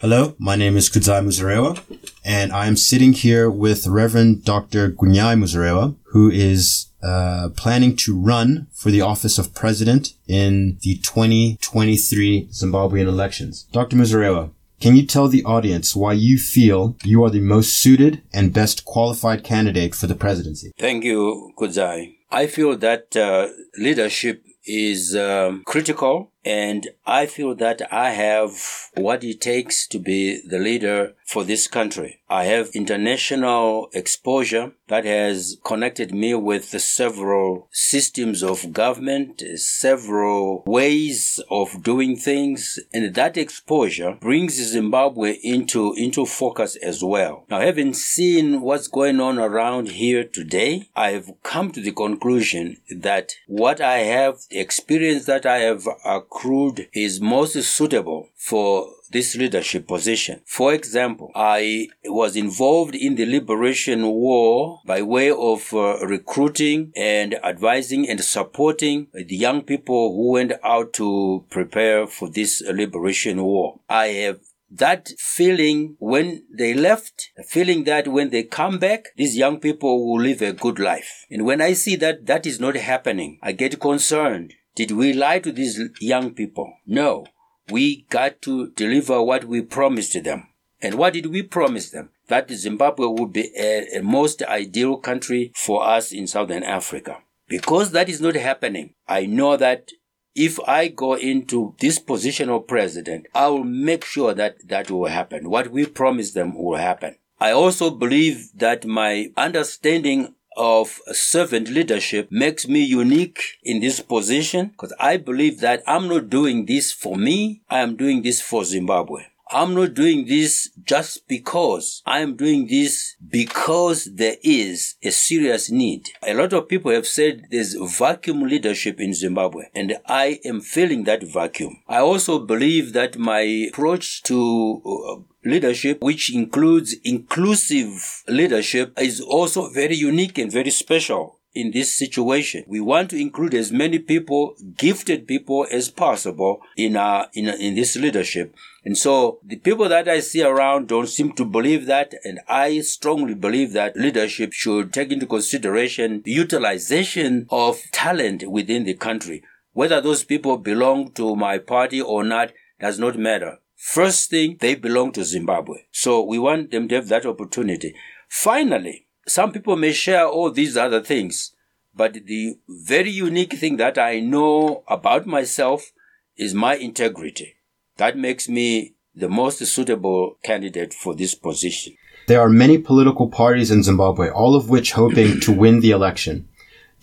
Hello, my name is Kudzai Muzorewa, and I am sitting here with Reverend Dr. Gwinyai Muzorewa, who is uh, planning to run for the office of president in the 2023 Zimbabwean elections. Dr. Muzorewa, can you tell the audience why you feel you are the most suited and best qualified candidate for the presidency? Thank you, Kudzai. I feel that uh, leadership is um, critical and I feel that I have what it takes to be the leader for this country. I have international exposure that has connected me with several systems of government, several ways of doing things, and that exposure brings Zimbabwe into, into focus as well. Now, having seen what's going on around here today, I've come to the conclusion that what I have, the experience that I have accrued is most suitable for this leadership position. For example, I was involved in the liberation war by way of uh, recruiting and advising and supporting the young people who went out to prepare for this liberation war. I have that feeling when they left, feeling that when they come back, these young people will live a good life. And when I see that that is not happening, I get concerned. Did we lie to these young people? No we got to deliver what we promised them. And what did we promise them? That Zimbabwe would be a, a, most ideal country for us in Southern Africa. Because that is not happening, I know that if I go into this position of president, I will make sure that that will happen. What we promised them will happen. I also believe that my understanding of servant leadership makes me unique in this position because I believe that I'm not doing this for me. I am doing this for Zimbabwe. I'm not doing this just because. I'm doing this because there is a serious need. A lot of people have said there's vacuum leadership in Zimbabwe, and I am filling that vacuum. I also believe that my approach to uh, leadership, which includes inclusive leadership, is also very unique and very special in this situation. We want to include as many people, gifted people as possible in our, in, in this leadership. And so the people that I see around don't seem to believe that. And I strongly believe that leadership should take into consideration the utilization of talent within the country. Whether those people belong to my party or not does not matter. First thing, they belong to Zimbabwe. So we want them to have that opportunity. Finally, some people may share all these other things, but the very unique thing that I know about myself is my integrity. That makes me the most suitable candidate for this position. There are many political parties in Zimbabwe, all of which hoping to win the election.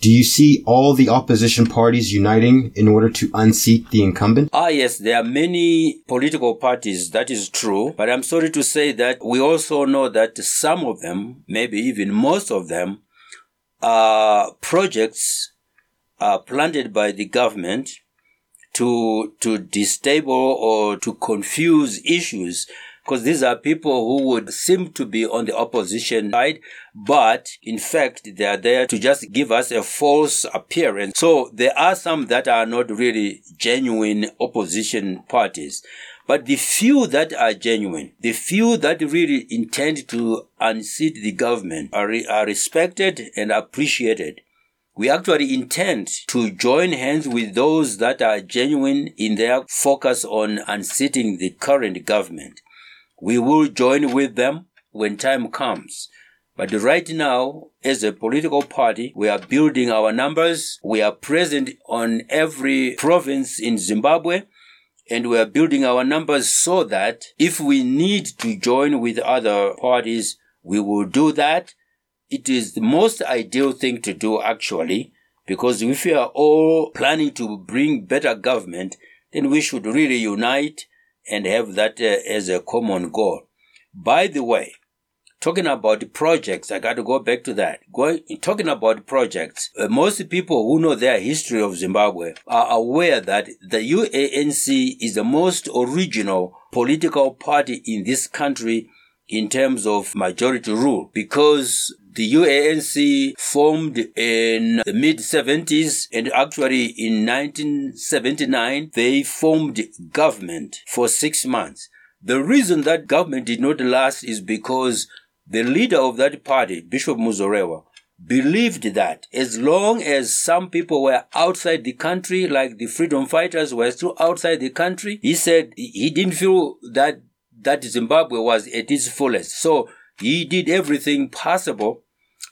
Do you see all the opposition parties uniting in order to unseat the incumbent? Ah, yes, there are many political parties. That is true. But I'm sorry to say that we also know that some of them, maybe even most of them, are projects are planted by the government to, to destable or to confuse issues because these are people who would seem to be on the opposition side, but in fact, they are there to just give us a false appearance. So there are some that are not really genuine opposition parties. But the few that are genuine, the few that really intend to unseat the government are, are respected and appreciated. We actually intend to join hands with those that are genuine in their focus on unseating the current government. We will join with them when time comes. But right now, as a political party, we are building our numbers. We are present on every province in Zimbabwe. And we are building our numbers so that if we need to join with other parties, we will do that. It is the most ideal thing to do actually, because if we are all planning to bring better government, then we should really unite and have that uh, as a common goal. By the way, talking about projects, I got to go back to that. Going, talking about projects, uh, most people who know their history of Zimbabwe are aware that the UANC is the most original political party in this country in terms of majority rule because the UANC formed in the mid 70s and actually in 1979 they formed government for six months. The reason that government did not last is because the leader of that party, Bishop Muzorewa, believed that as long as some people were outside the country, like the freedom fighters were still outside the country, he said he didn't feel that that Zimbabwe was at its fullest. So he did everything possible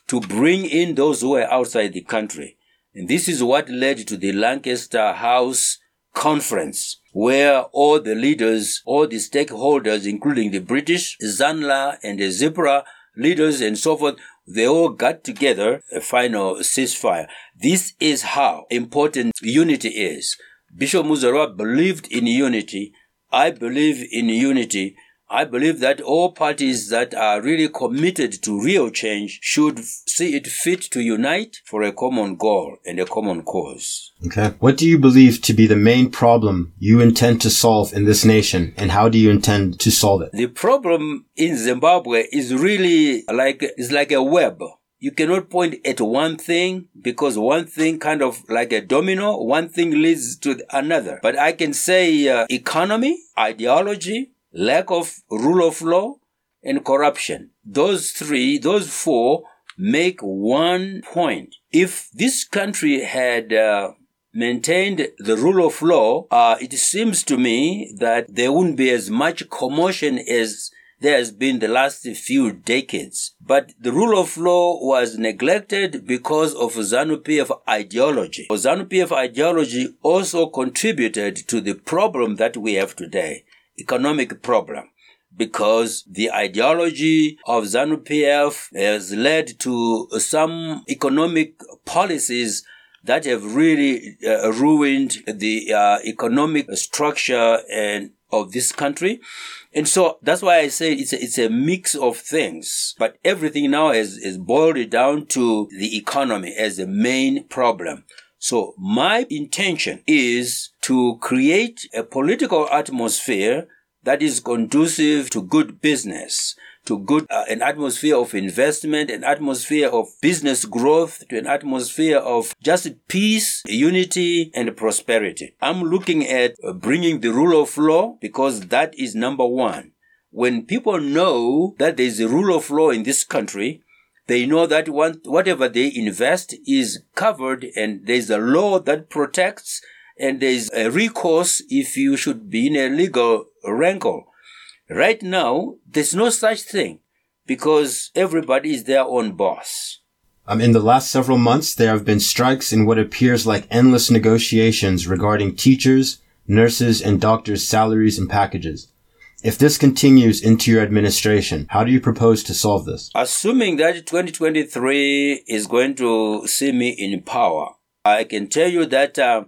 to bring in those who were outside the country. And this is what led to the Lancaster House Conference, where all the leaders, all the stakeholders, including the British, ZANLA and the ZIPRA leaders and so forth, they all got together a final ceasefire. This is how important unity is. Bishop Muzorewa believed in unity. I believe in unity. I believe that all parties that are really committed to real change should see it fit to unite for a common goal and a common cause. Okay. What do you believe to be the main problem you intend to solve in this nation and how do you intend to solve it? The problem in Zimbabwe is really like, is like a web. You cannot point at one thing because one thing kind of like a domino, one thing leads to another. But I can say uh, economy, ideology, lack of rule of law, and corruption. Those three, those four make one point. If this country had uh, maintained the rule of law, uh, it seems to me that there wouldn't be as much commotion as there has been the last few decades. But the rule of law was neglected because of ZANU-PF ideology. ZANU-PF ideology also contributed to the problem that we have today economic problem because the ideology of ZANU-PF has led to some economic policies that have really uh, ruined the uh, economic structure and of this country. And so that's why I say it's a, it's a mix of things. But everything now is, is boiled down to the economy as the main problem. So my intention is to create a political atmosphere that is conducive to good business, to good, uh, an atmosphere of investment, an atmosphere of business growth, to an atmosphere of just peace, unity, and prosperity. I'm looking at uh, bringing the rule of law because that is number one. When people know that there is a rule of law in this country, they know that whatever they invest is covered and there's a law that protects and there's a recourse if you should be in a legal wrangle. Right now, there's no such thing because everybody is their own boss. Um, in the last several months, there have been strikes in what appears like endless negotiations regarding teachers, nurses, and doctors' salaries and packages. If this continues into your administration, how do you propose to solve this? Assuming that 2023 is going to see me in power, I can tell you that uh,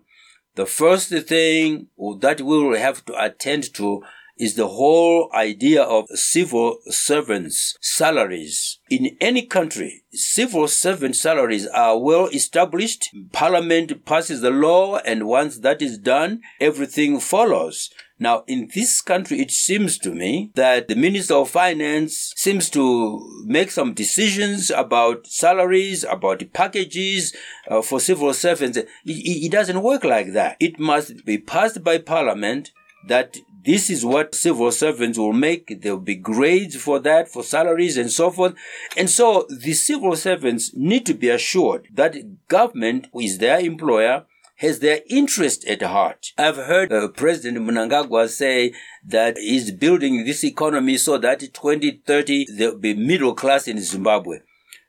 the first thing that we will have to attend to is the whole idea of civil servants' salaries. In any country, civil servant salaries are well established. Parliament passes the law, and once that is done, everything follows. Now, in this country, it seems to me that the Minister of Finance seems to make some decisions about salaries, about the packages uh, for civil servants. It, it doesn't work like that. It must be passed by Parliament that this is what civil servants will make. There will be grades for that, for salaries and so forth. And so the civil servants need to be assured that government is their employer, has their interest at heart. I've heard uh, President Mnangagwa say that he's building this economy so that 2030 there'll be middle class in Zimbabwe.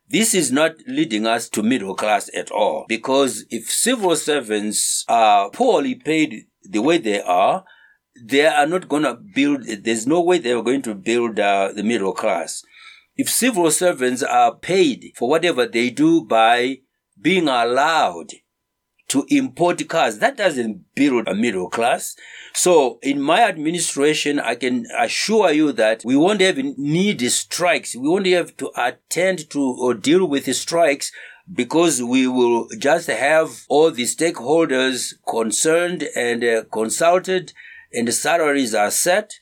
This is not leading us to middle class at all because if civil servants are poorly paid the way they are, they are not going to build, there's no way they are going to build uh, the middle class. If civil servants are paid for whatever they do by being allowed to import cars, that doesn't build a middle class. So in my administration, I can assure you that we won't have need strikes. We won't have to attend to or deal with strikes because we will just have all the stakeholders concerned and uh, consulted and the salaries are set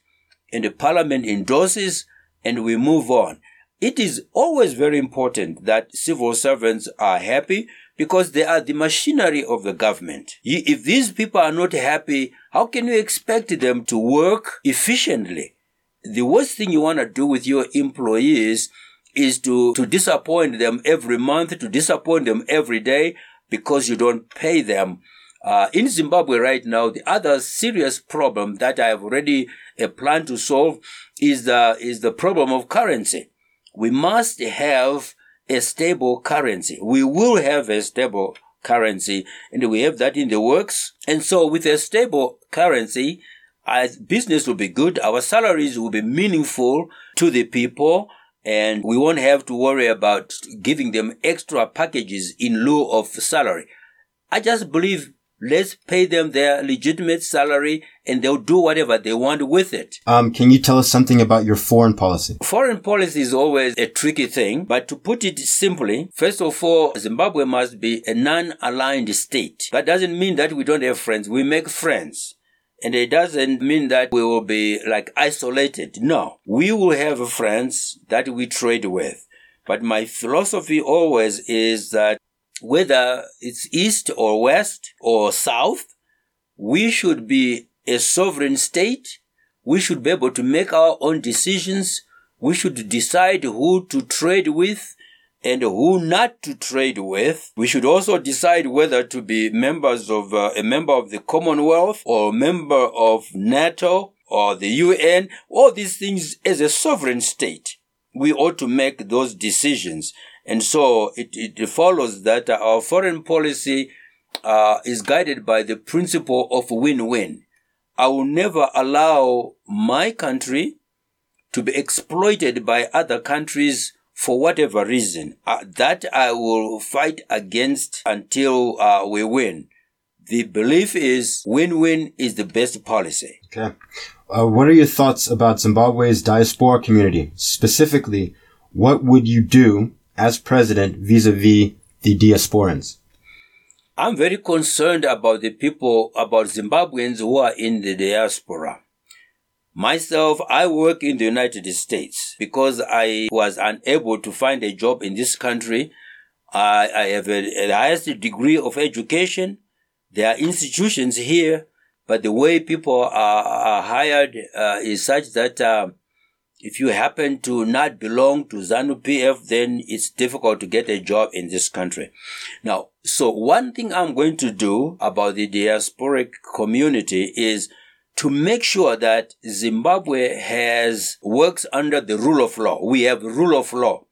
and the parliament endorses and we move on. It is always very important that civil servants are happy because they are the machinery of the government. If these people are not happy, how can you expect them to work efficiently? the worst thing you want to do with your employees is to, to disappoint them every month, to disappoint them every day because you don't pay them. Uh, in Zimbabwe right now, the other serious problem that I have already a plan to solve is the, is the problem of currency. We must have a stable currency. We will have a stable currency and we have that in the works. And so with a stable currency, our business will be good. Our salaries will be meaningful to the people and we won't have to worry about giving them extra packages in lieu of salary. I just believe let's pay them their legitimate salary and they'll do whatever they want with it. Um, can you tell us something about your foreign policy? Foreign policy is always a tricky thing, but to put it simply, first of all, Zimbabwe must be a non-aligned state. That doesn't mean that we don't have friends. We make friends. And it doesn't mean that we will be like isolated. No, we will have friends that we trade with. But my philosophy always is that whether it's east or west or south, we should be a sovereign state. We should be able to make our own decisions. We should decide who to trade with and who not to trade with. We should also decide whether to be members of uh, a member of the Commonwealth or a member of NATO or the UN. All these things as a sovereign state. We ought to make those decisions. And so it, it follows that our foreign policy uh, is guided by the principle of win-win. I will never allow my country to be exploited by other countries for whatever reason. Uh, that I will fight against until uh, we win. The belief is win-win is the best policy. Okay. Uh, what are your thoughts about Zimbabwe's diaspora community? Specifically, what would you do as president vis-a-vis the diasporans? I'm very concerned about the people, about Zimbabweans who are in the diaspora. Myself, I work in the United States because I was unable to find a job in this country. I, I have a, a highest degree of education. There are institutions here, but the way people are, are hired uh, is such that uh, if you happen to not belong to ZANU PF, then it's difficult to get a job in this country. Now, so one thing I'm going to do about the diasporic community is to make sure that Zimbabwe has works under the rule of law. We have rule of law.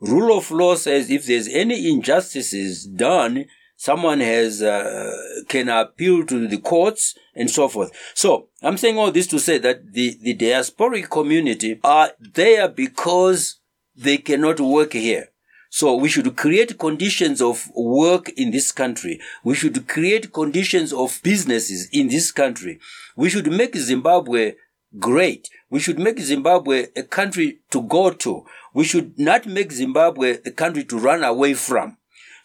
Rule of law says if there's any injustices done, someone has uh, can appeal to the courts and so forth. So I'm saying all this to say that the the diasporic community are there because they cannot work here. So we should create conditions of work in this country. We should create conditions of businesses in this country. We should make Zimbabwe great. We should make Zimbabwe a country to go to. We should not make Zimbabwe a country to run away from.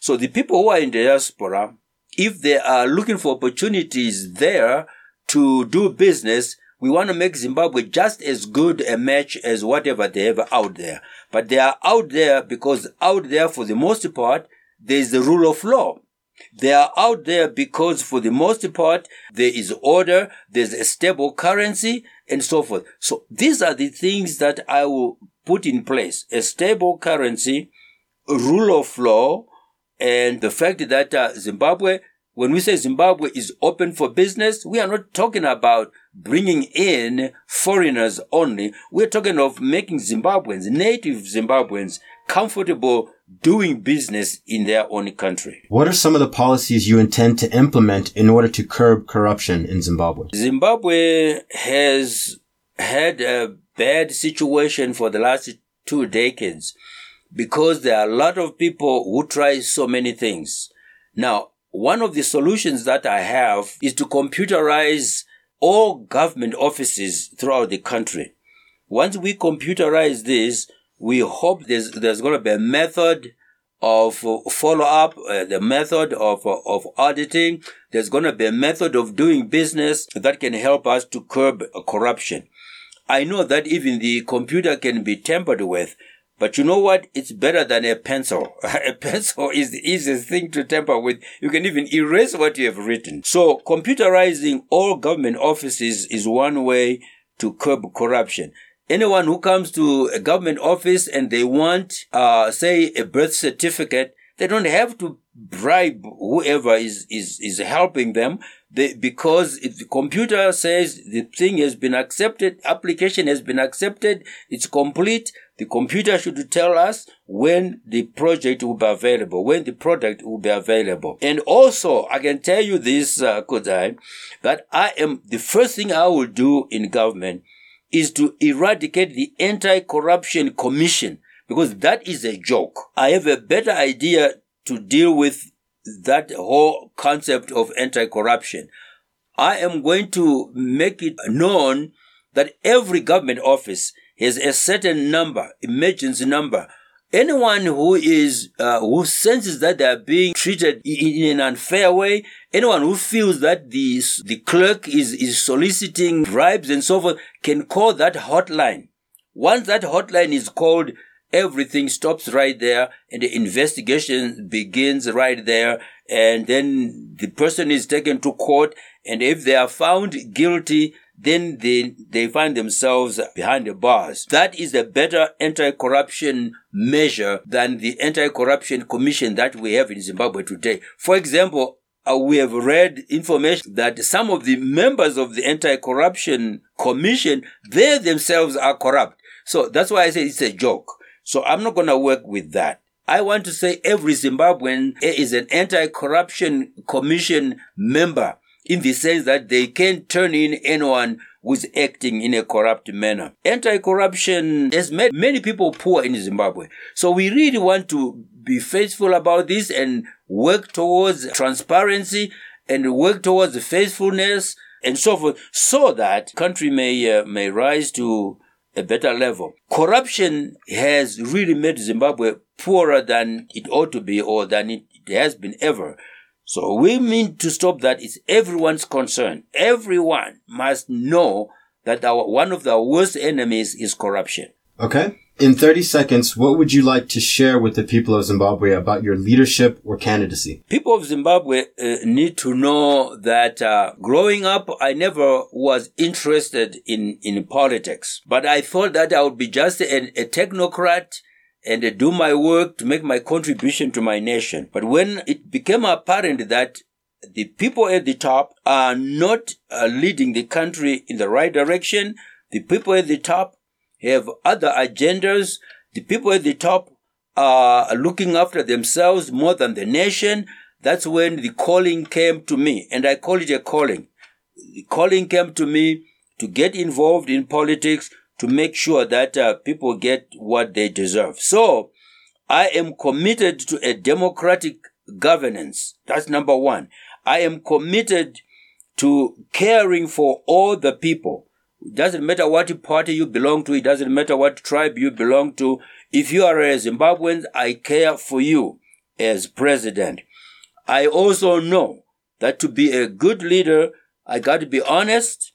So the people who are in diaspora, if they are looking for opportunities there to do business, we want to make Zimbabwe just as good a match as whatever they have out there. But they are out there because out there, for the most part, there is the rule of law. They are out there because for the most part, there is order, there's a stable currency, and so forth. So these are the things that I will put in place. A stable currency, rule of law, and the fact that uh, Zimbabwe when we say Zimbabwe is open for business, we are not talking about bringing in foreigners only. We're talking of making Zimbabweans, native Zimbabweans, comfortable doing business in their own country. What are some of the policies you intend to implement in order to curb corruption in Zimbabwe? Zimbabwe has had a bad situation for the last two decades because there are a lot of people who try so many things. Now, one of the solutions that I have is to computerize all government offices throughout the country. Once we computerize this, we hope there's, there's going to be a method of follow up, uh, the method of, of auditing. There's going to be a method of doing business that can help us to curb corruption. I know that even the computer can be tampered with, but you know what? It's better than a pencil. a pencil is the easiest thing to tamper with. You can even erase what you have written. So computerizing all government offices is one way to curb corruption. anyone who comes to a government office and they want, uh, say, a birth certificate, they don't have to bribe whoever is, is, is helping them. They, because if the computer says the thing has been accepted, application has been accepted, it's complete, the computer should tell us when the project will be available, when the product will be available. And also, I can tell you this, uh, Kudzai, that I am, the first thing I will do in government is to eradicate the Anti-Corruption Commission because that is a joke. I have a better idea to deal with that whole concept of anti-corruption. I am going to make it known that every government office has a certain number, emergency number. Anyone who is, uh, who senses that they are being treated in, an unfair way, anyone who feels that the, the clerk is, is soliciting bribes and so forth can call that hotline. Once that hotline is called, everything stops right there and the investigation begins right there and then the person is taken to court and if they are found guilty then they, they find themselves behind the bars. That is a better anti-corruption measure than the anti-corruption commission that we have in Zimbabwe today. For example, uh, we have read information that some of the members of the anti-corruption commission, they themselves are corrupt. So that's why I say it's a joke. So I'm not going to work with that. I want to say every Zimbabwean is an anti-corruption commission member in the sense that they can turn in anyone who's acting in a corrupt manner. Anti-corruption has made many people poor in Zimbabwe. So we really want to be faithful about this and work towards transparency and work towards faithfulness and so forth so that country may uh, may rise to a better level. Corruption has really made Zimbabwe poorer than it ought to be or than it has been ever. So we mean to stop that. It's everyone's concern. Everyone must know that our, one of the worst enemies is corruption. Okay. In 30 seconds, what would you like to share with the people of Zimbabwe about your leadership or candidacy? People of Zimbabwe uh, need to know that uh, growing up, I never was interested in, in politics, but I thought that I would be just a, a technocrat and do my work to make my contribution to my nation. But when it became apparent that the people at the top are not uh, leading the country in the right direction, the people at the top have other agendas, the people at the top are looking after themselves more than the nation. That's when the calling came to me, and I call it a calling. The calling came to me to get involved in politics, to make sure that uh, people get what they deserve. So I am committed to a democratic governance. That's number one. I am committed to caring for all the people. It doesn't matter what party you belong to. It doesn't matter what tribe you belong to. If you are a Zimbabwean, I care for you as president. I also know that to be a good leader, I got to be honest.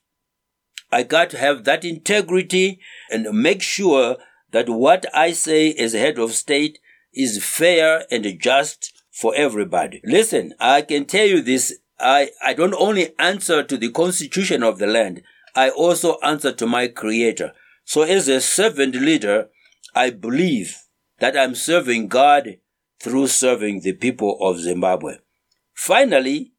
I got to have that integrity and make sure that what I say as head of state is fair and just for everybody. Listen, I can tell you this. I, I don't only answer to the constitution of the land. I also answer to my creator. So as a servant leader, I believe that I'm serving God through serving the people of Zimbabwe. Finally,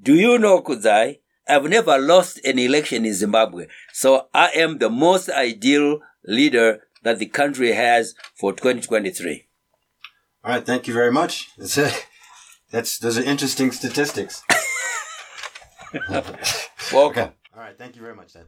do you know, Kudzai, I've never lost an election in Zimbabwe. So I am the most ideal leader that the country has for 2023. All right. Thank you very much. That's, uh, that's those are interesting statistics. Welcome. Okay. All right. Thank you very much, Dad.